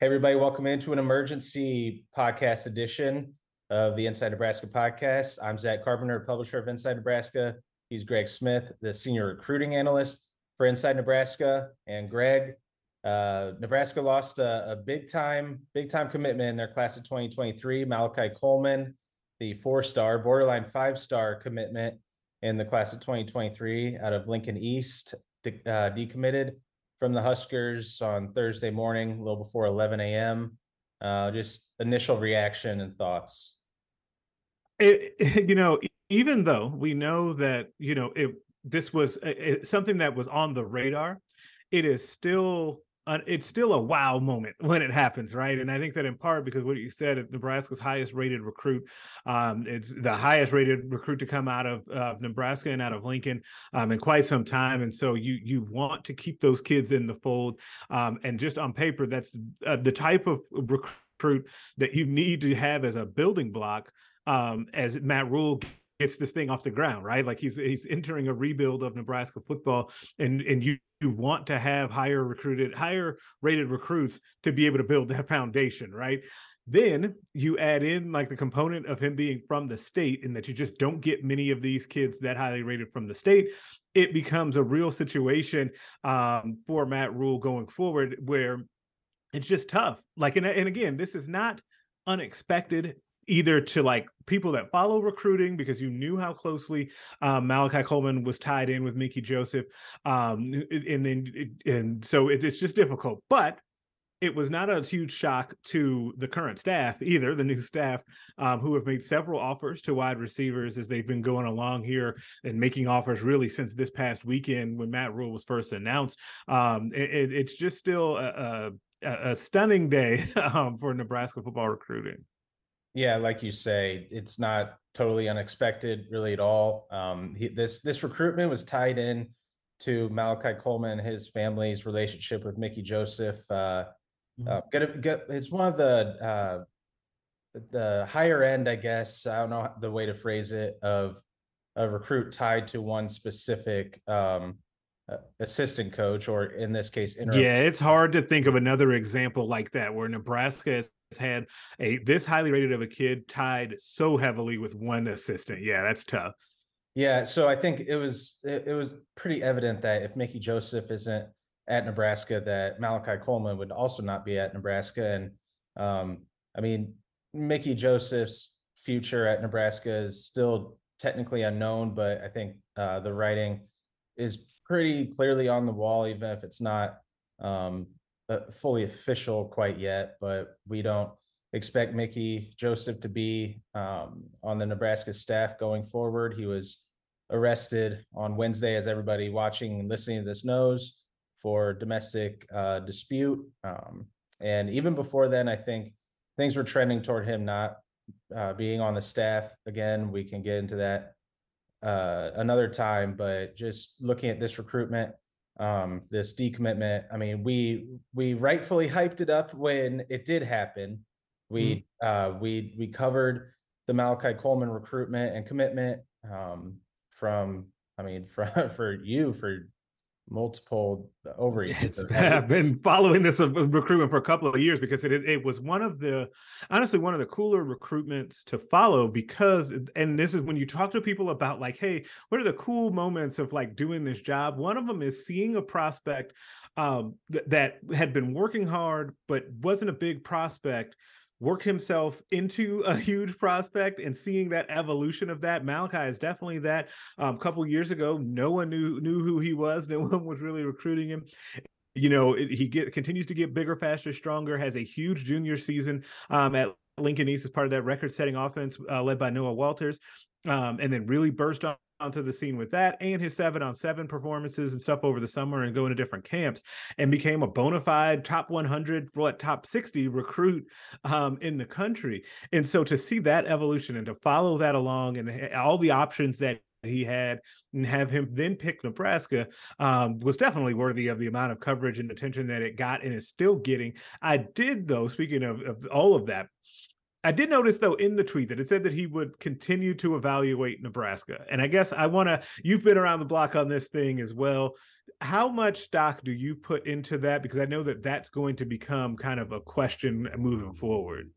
Hey, everybody, welcome into an emergency podcast edition of the Inside Nebraska podcast. I'm Zack Carpenter, publisher of Inside Nebraska. He's Greg Smith, the senior recruiting analyst for Inside Nebraska. And Greg, uh, Nebraska lost a, a big time, big time commitment in their class of 2023. Malachi Coleman, the four star, borderline five star commitment in the class of 2023 out of Lincoln East, de- uh, decommitted from the Huskers on Thursday morning, a little before 11 a.m. Uh, just initial reaction and thoughts. It, you know, even though we know that you know it, this was it, something that was on the radar, it is still it's still a wow moment when it happens, right? And I think that in part because what you said, Nebraska's highest rated recruit, um, it's the highest rated recruit to come out of uh, Nebraska and out of Lincoln um, in quite some time, and so you you want to keep those kids in the fold. Um, and just on paper, that's uh, the type of recruit that you need to have as a building block. Um, as Matt Rhule gets this thing off the ground, right? Like he's he's entering a rebuild of Nebraska football, and and you, you want to have higher recruited, higher rated recruits to be able to build that foundation, right? Then you add in like the component of him being from the state, and that you just don't get many of these kids that highly rated from the state. It becomes a real situation um, for Matt Rhule going forward, where it's just tough. Like, and, and again, this is not unexpected either to like people that follow recruiting because you knew how closely um, Malachi Coleman was tied in with Mickey Joseph, um, and then and so it, it's just difficult. But it was not a huge shock to the current staff either, the new staff um, who have made several offers to wide receivers as they've been going along here and making offers really since this past weekend when Matt Rhule was first announced. Um, it, it's just still a, a, a stunning day um, for Nebraska football recruiting. Yeah, like you say, it's not totally unexpected, really at all. Um, he, this this recruitment was tied in to Malachi Coleman, and his family's relationship with Mickey Joseph. Uh, mm-hmm. uh, get, get, it's one of the uh, the higher end, I guess. I don't know the way to phrase it of a recruit tied to one specific um, assistant coach, or in this case, interim. yeah, it's hard to think of another example like that where Nebraska has had a this highly rated of a kid tied so heavily with one assistant. Yeah, that's tough. Yeah, so I think it was it, it was pretty evident that if Mickey Joseph isn't at Nebraska, that Malachi Coleman would also not be at Nebraska, and um, I mean Mickey Joseph's future at Nebraska is still technically unknown, but I think uh, the writing is pretty clearly on the wall, even if it's not um, uh, fully official quite yet. But we don't expect Mickey Joseph to be um, on the Nebraska staff going forward. He was arrested on Wednesday, as everybody watching and listening to this knows, for domestic uh, dispute. Um, and even before then, I think things were trending toward him not uh, being on the staff again. We can get into that uh, another time, but just looking at this recruitment, um, this decommitment, I mean, we we rightfully hyped it up when it did happen. We mm-hmm. uh, we we covered the Malachi Coleman recruitment and commitment um, from I mean, for for you for multiple overreach. I've been following this uh, recruitment for a couple of years because it it was one of the honestly one of the cooler recruitments to follow because and this is when you talk to people about like hey what are the cool moments of like doing this job one of them is seeing a prospect um, th- that had been working hard but wasn't a big prospect work himself into a huge prospect and seeing that evolution of that. Malachi is definitely that. Um, a couple years ago, no one knew knew who he was. No one was really recruiting him. You know, it, he get continues to get bigger, faster, stronger. Has a huge junior season um, at Lincoln East as part of that record-setting offense uh, led by Noah Walters, um, and then really burst on onto the scene with that and his seven on seven performances and stuff over the summer and going to different camps and became a bona fide top 100 what top 60 recruit um, in the country and so to see that evolution and to follow that along and all the options that he had and have him then pick Nebraska um, was definitely worthy of the amount of coverage and attention that it got and is still getting. I did though, speaking of, of all of that, I did notice though in the tweet that it said that he would continue to evaluate Nebraska. And I guess I want to you've been around the block on this thing as well. How much stock do you put into that because I know that that's going to become kind of a question moving forward.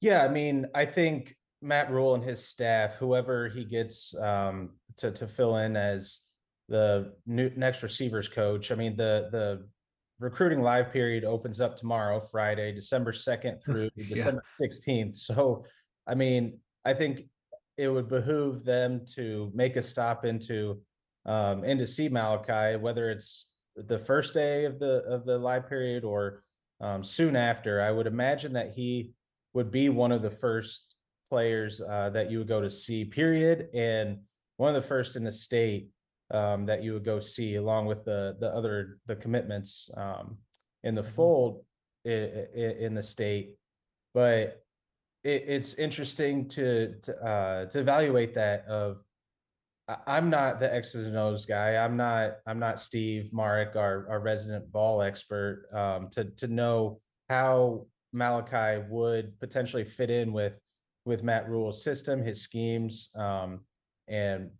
Yeah, I mean, I think Matt Rhule and his staff, whoever he gets um, to to fill in as the new next receivers coach. I mean, the the recruiting live period opens up tomorrow, Friday, December 2nd through yeah. December 16th. So, I mean, I think it would behoove them to make a stop into um into see Malachi, whether it's the first day of the of the live period or um, soon after. I would imagine that he would be one of the first players uh, that you would go to see, period, and one of the first in the state um, that you would go see along with the the other the commitments um, in the mm-hmm. fold in, in the state but it, it's interesting to to, uh, to evaluate that of I'm not the X's and O's guy. I'm not. I'm not Steve Marik, our, our resident ball expert, um, to to know how Malachi would potentially fit in with with Matt Rhule's system, his schemes, um, and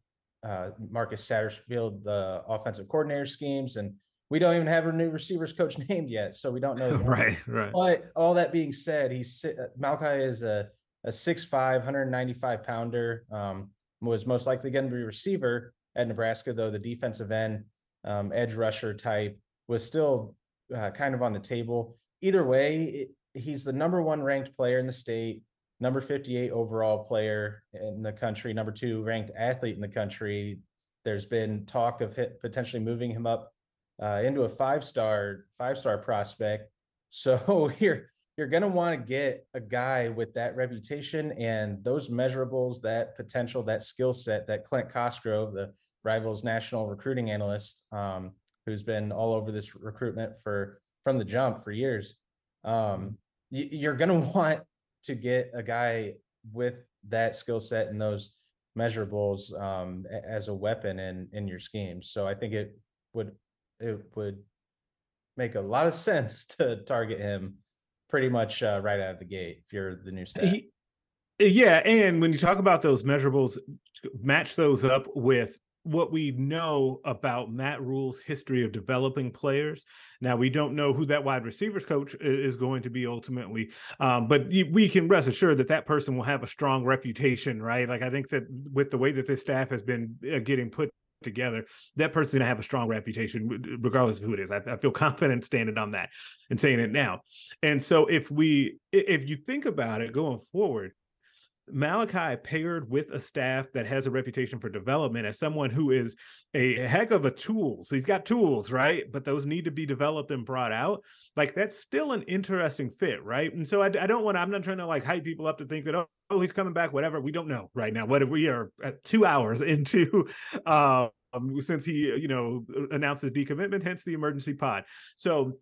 uh, Marcus Satterfield, the offensive coordinator schemes, and we don't even have a new receivers coach named yet, so we don't know. right, right. But all that being said, he's uh, Malachi is a a 6'5", 195 pounder. Um, was most likely going to be receiver at Nebraska, though the defensive end, um, edge rusher type was still uh, kind of on the table. Either way, it, he's the number one ranked player in the state number 58 overall player in the country, number two ranked athlete in the country. There's been talk of hit, potentially moving him up uh, into a five star five star prospect. So you're you're gonna want to get a guy with that reputation and those measurables, that potential, that skill set that Clint Cosgrove, the Rivals national recruiting analyst, um, who's been all over this recruitment for from the jump for years. Um, you're gonna want to get a guy with that skill set and those measurables um, as a weapon in in your schemes. So I think it would it would make a lot of sense to target him pretty much uh, right out of the gate if you're the new staff. He, yeah, and when you talk about those measurables, match those up with what we know about Matt Rhule's history of developing players. Now we don't know who that wide receivers coach is going to be ultimately, um, but we can rest assured that that person will have a strong reputation, right? Like I think that with the way that this staff has been uh, getting put together, that person's going to have a strong reputation, regardless of who it is. I, I, feel confident standing on that and saying it now. And so, if we, if you think about it going forward, Malachi paired with a staff that has a reputation for development as someone who is a heck of a tools. So he's got tools, right? But those need to be developed and brought out. Like that's still an interesting fit, right? And so I, I don't want I'm not trying to like hype people up to think that, oh, oh, he's coming back, whatever. We don't know right now. What if we are at two hours into, um, since he, you know, announced his decommitment, hence the emergency pod. So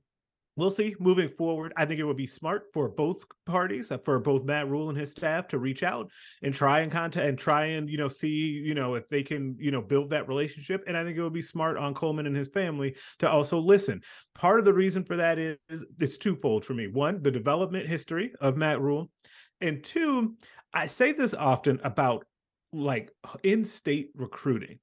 we'll see moving forward. I think it would be smart for both parties, uh, for both Matt Rhule and his staff to reach out and try and contact and try and, you know, see, you know, if they can, you know, build that relationship. And I think it would be smart on Coleman and his family to also listen. Part of the reason for that is, is it's twofold for me. One, the development history of Matt Rhule, And two, I say this often about like in-state recruiting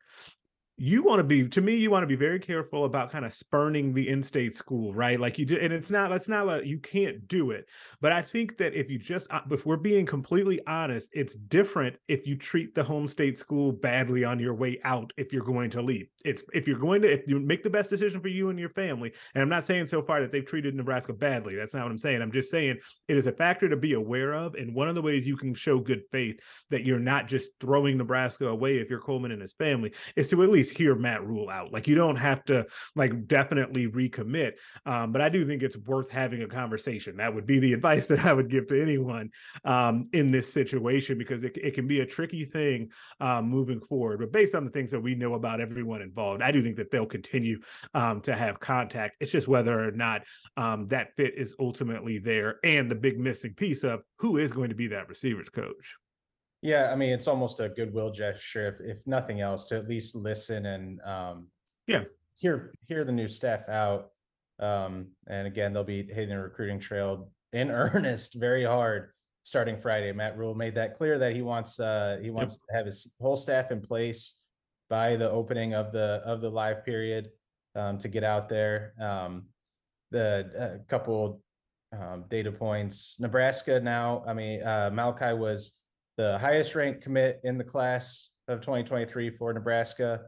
you want to be to me you want to be very careful about kind of spurning the in-state school right? Like you do and it's not that's not like you can't do it but i think that if you just uh, if we're being completely honest it's different if you treat the home state school badly on your way out if you're going to leave. It's if you're going to if you make the best decision for you and your family and i'm not saying so far that they've treated nebraska badly that's not what i'm saying. I'm just saying it is a factor to be aware of and one of the ways you can show good faith that you're not just throwing nebraska away if you're coleman and his family is to at least least hear Matt Rhule out. Like you don't have to like definitely recommit. Um, but I do think it's worth having a conversation. That would be the advice that I would give to anyone um, in this situation because it, it can be a tricky thing um, moving forward. But based on the things that we know about everyone involved, I do think that they'll continue um, to have contact. It's just whether or not um, that fit is ultimately there and the big missing piece of who is going to be that receivers coach. Yeah, I mean, it's almost a goodwill gesture, if, if nothing else, to at least listen and um, yeah, hear hear the new staff out. Um, and again, they'll be hitting the recruiting trail in earnest, very hard starting Friday. Matt Rhule made that clear that he wants uh he wants to have his whole staff in place by the opening of the of the live period um, to get out there. Um, the uh, couple um, data points. Nebraska now, I mean, uh, Malachi was the highest ranked commit in the class of 2023 for Nebraska.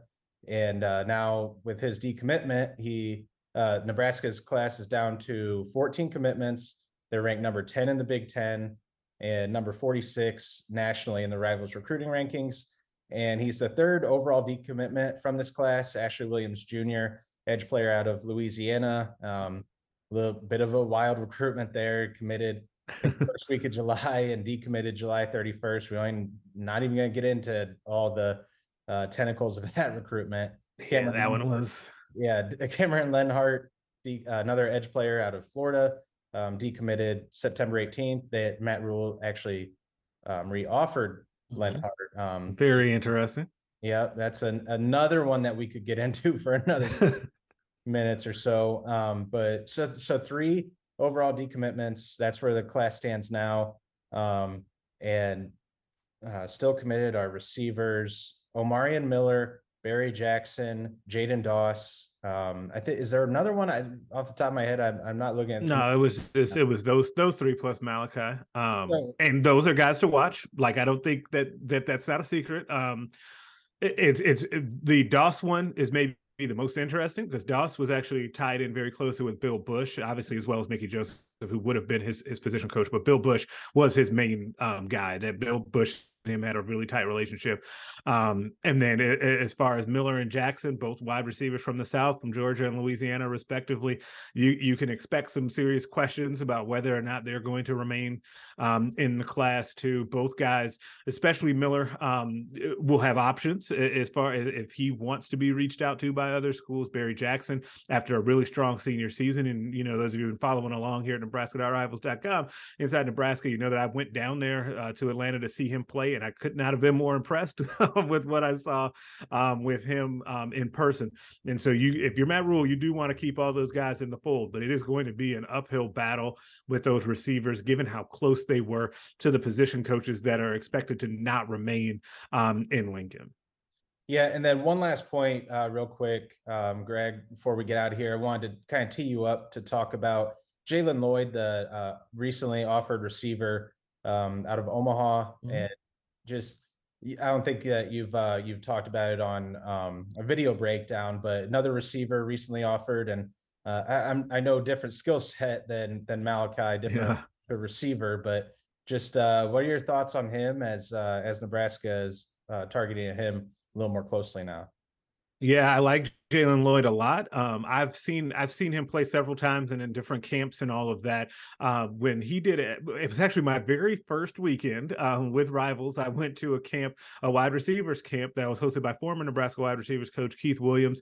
And uh, now with his decommitment, he uh, Nebraska's class is down to 14 commitments. They're ranked number 10 in the Big Ten and number 46 nationally in the Rivals recruiting rankings. And he's the third overall decommitment from this class. Ashley Williams Jr., edge player out of Louisiana. Um, a little bit of a wild recruitment there, committed first week of July and decommitted July 31st. We only not even going to get into all the uh, tentacles of that recruitment. Yeah, that one was. Yeah, Cameron Lenhardt, the, uh, another edge player out of Florida, um, decommitted September 18th. That Matt Rhule actually um, reoffered Mhm. Lenhardt. Um, Very interesting. yeah, that's an, another one that we could get into for another minutes or so. Um, but so so three overall decommitments. That's where the class stands now. Um, and uh, still committed are receivers Omarion Miller, Barry Jackson, Jaden Doss. Um, I think is there another one? I off the top of my head, I'm, I'm not looking at. No, it was just it was those those three plus Malachi. Um, So- and those are guys to watch. Like I don't think that that that's not a secret. Um, it, it's it's it- the Doss one is maybe the most interesting because Doss was actually tied in very closely with Bill Bush, obviously as well as Mickey Joseph, who would have been his his position coach. But Bill Bush was his main um, guy. That Bill Bush him had a really tight relationship. Um, and then as far as Miller and Jackson, both wide receivers from the South, from Georgia and Louisiana, respectively, you you can expect some serious questions about whether or not they're going to remain um, in the class. To both guys, especially Miller, um, will have options as far as if he wants to be reached out to by other schools. Barry Jackson, after a really strong senior season, and you know those of you who've been following along here at Nebraska.rivals.com inside Nebraska, you know that I went down there uh, to Atlanta to see him play, and I could not have been more impressed with what I saw um, with him um, in person. And so, you, if you're Matt Rhule, you do want to keep all those guys in the fold, but it is going to be an uphill battle with those receivers, given how close they were to the position coaches that are expected to not remain um, in Lincoln. Yeah, and then one last point, uh, real quick, um, Greg, before we get out of here, I wanted to kind of tee you up to talk about Jalen Lloyd, the uh, recently offered receiver um, out of Omaha, Mhm. and just I don't think that you've uh, you've talked about it on um, a video breakdown, but another receiver recently offered, and uh, I, I'm I know different skill set than than Malachi, different Yeah. receiver, but just uh, what are your thoughts on him as uh, as Nebraska is uh, targeting him a little more closely now? Yeah, I like Jalen Lloyd a lot. Um, I've seen I've seen him play several times and in different camps and all of that. Uh, when he did it, it was actually my very first weekend um, with Rivals. I went to a camp, a wide receivers camp that was hosted by former Nebraska wide receivers coach Keith Williams.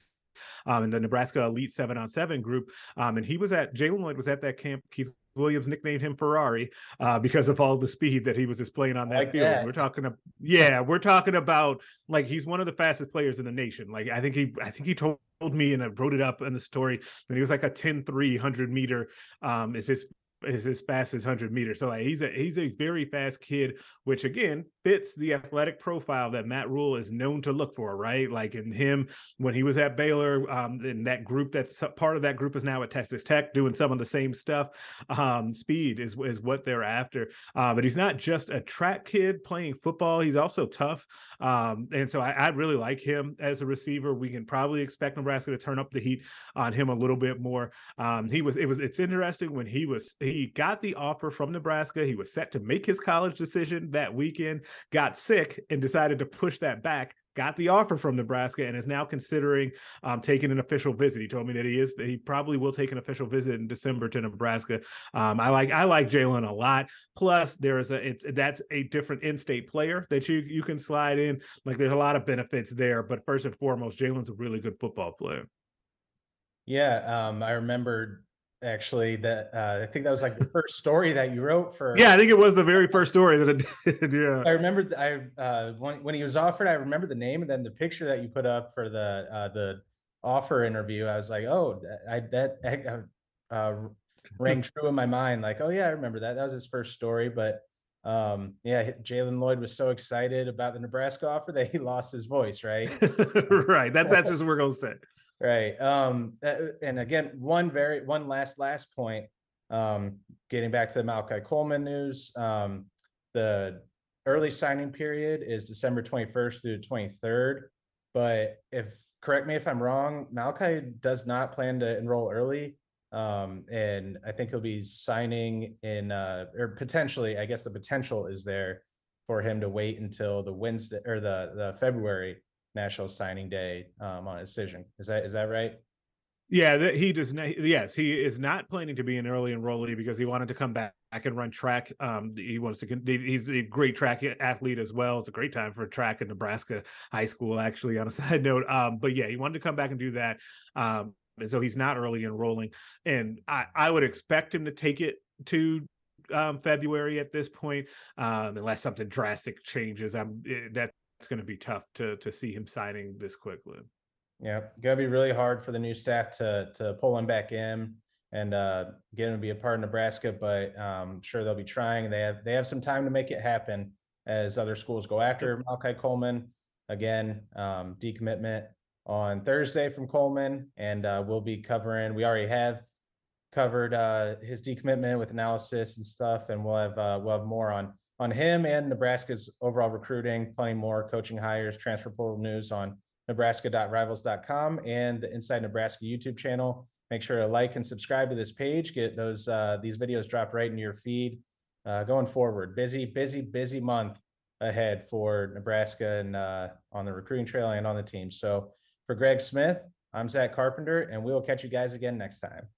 Um, and the Nebraska Elite Seven on Seven group, um, and he was at Jalen Lloyd was at that camp. Keith Williams nicknamed him Ferrari uh, because of all the speed that he was displaying on that like field. that. We're talking, ab- yeah, we're talking about like he's one of the fastest players in the nation. Like I think he I think he told me and I wrote it up in the story that he was like a 10 3 100 meter um is his is as fast as 100 meters. So like, he's a he's a very fast kid, which again fits the athletic profile that Matt Rhule is known to look for, right? Like in him when he was at Baylor, um, and that group that's part of that group is now at Texas Tech doing some of the same stuff. Um, speed is is what they're after. Uh, but he's not just a track kid playing football; he's also tough. Um, and so I, I really like him as a receiver. We can probably expect Nebraska to turn up the heat on him a little bit more. Um, he was it was it's interesting when he was he got the offer from Nebraska. He was set to make his college decision that weekend, got sick, and decided to push that back. Got the offer from Nebraska and is now considering um, taking an official visit. He told me that he is he probably will take an official visit in December to Nebraska. Um, I like I like Jalen a lot. Plus, there is a that's a different in-state player that you you can slide in. Like there's a lot of benefits there, but first and foremost, Jalen's a really good football player. Yeah, um, I remembered actually that uh, I think that was like the first story that you wrote for. Yeah, I think it was the very first story that I did. Yeah. I remembered I uh when when he was offered, I remember the name and then the picture that you put up for the uh the offer interview. I was like, oh, that- I that uh rang true in my mind. Like, oh yeah, I remember that. That was his first story. But Um, yeah, Jalen Lloyd was so excited about the Nebraska offer that he lost his voice, right? right. That's that's just what we're gonna say. Right. Um, and again, one very one last last point. Um, getting back to the Malachi Coleman news, um, the early signing period is December 21st through 23rd. But if correct me if I'm wrong, Malachi does not plan to enroll early. Um, and I think he'll be signing in uh or potentially, I guess the potential is there for him to wait until the Wednesday or the the February national signing day um on a decision. Is that is that right? Yeah, that he does not. Yes, he is not planning to be an early enrollee because he wanted to come back and run track. Um, he wants to. He's a great track athlete as well. It's a great time for track in Nebraska high school, actually. On a side note, um, but yeah, he wanted to come back and do that. Um, and so he's not early enrolling, and I, I would expect him to take it to um, February at this point, um, unless something drastic changes. I'm eh, that's going to be tough to to see him signing this quickly. Yeah, gonna be really hard for the new staff to to pull him back in and uh, get him to be a part of Nebraska, but um, sure they'll be trying. They have they have some time to make it happen as other schools go after Malachi Coleman. Again, um, decommitment on Thursday from Coleman, and uh, we'll be covering. We already have covered uh, his decommitment with analysis and stuff, and we'll have uh, we'll have more on on him and Nebraska's overall recruiting. Plenty more coaching hires, transfer portal news on nebraska.rivals.com and the Inside Nebraska YouTube channel. Make sure to like and subscribe to this page. Get those uh, these videos dropped right into your feed. Uh, going forward, busy, busy, busy month ahead for Nebraska and uh, on the recruiting trail and on the team. So for Greg Smith, I'm Zack Carpenter, and we will catch you guys again next time.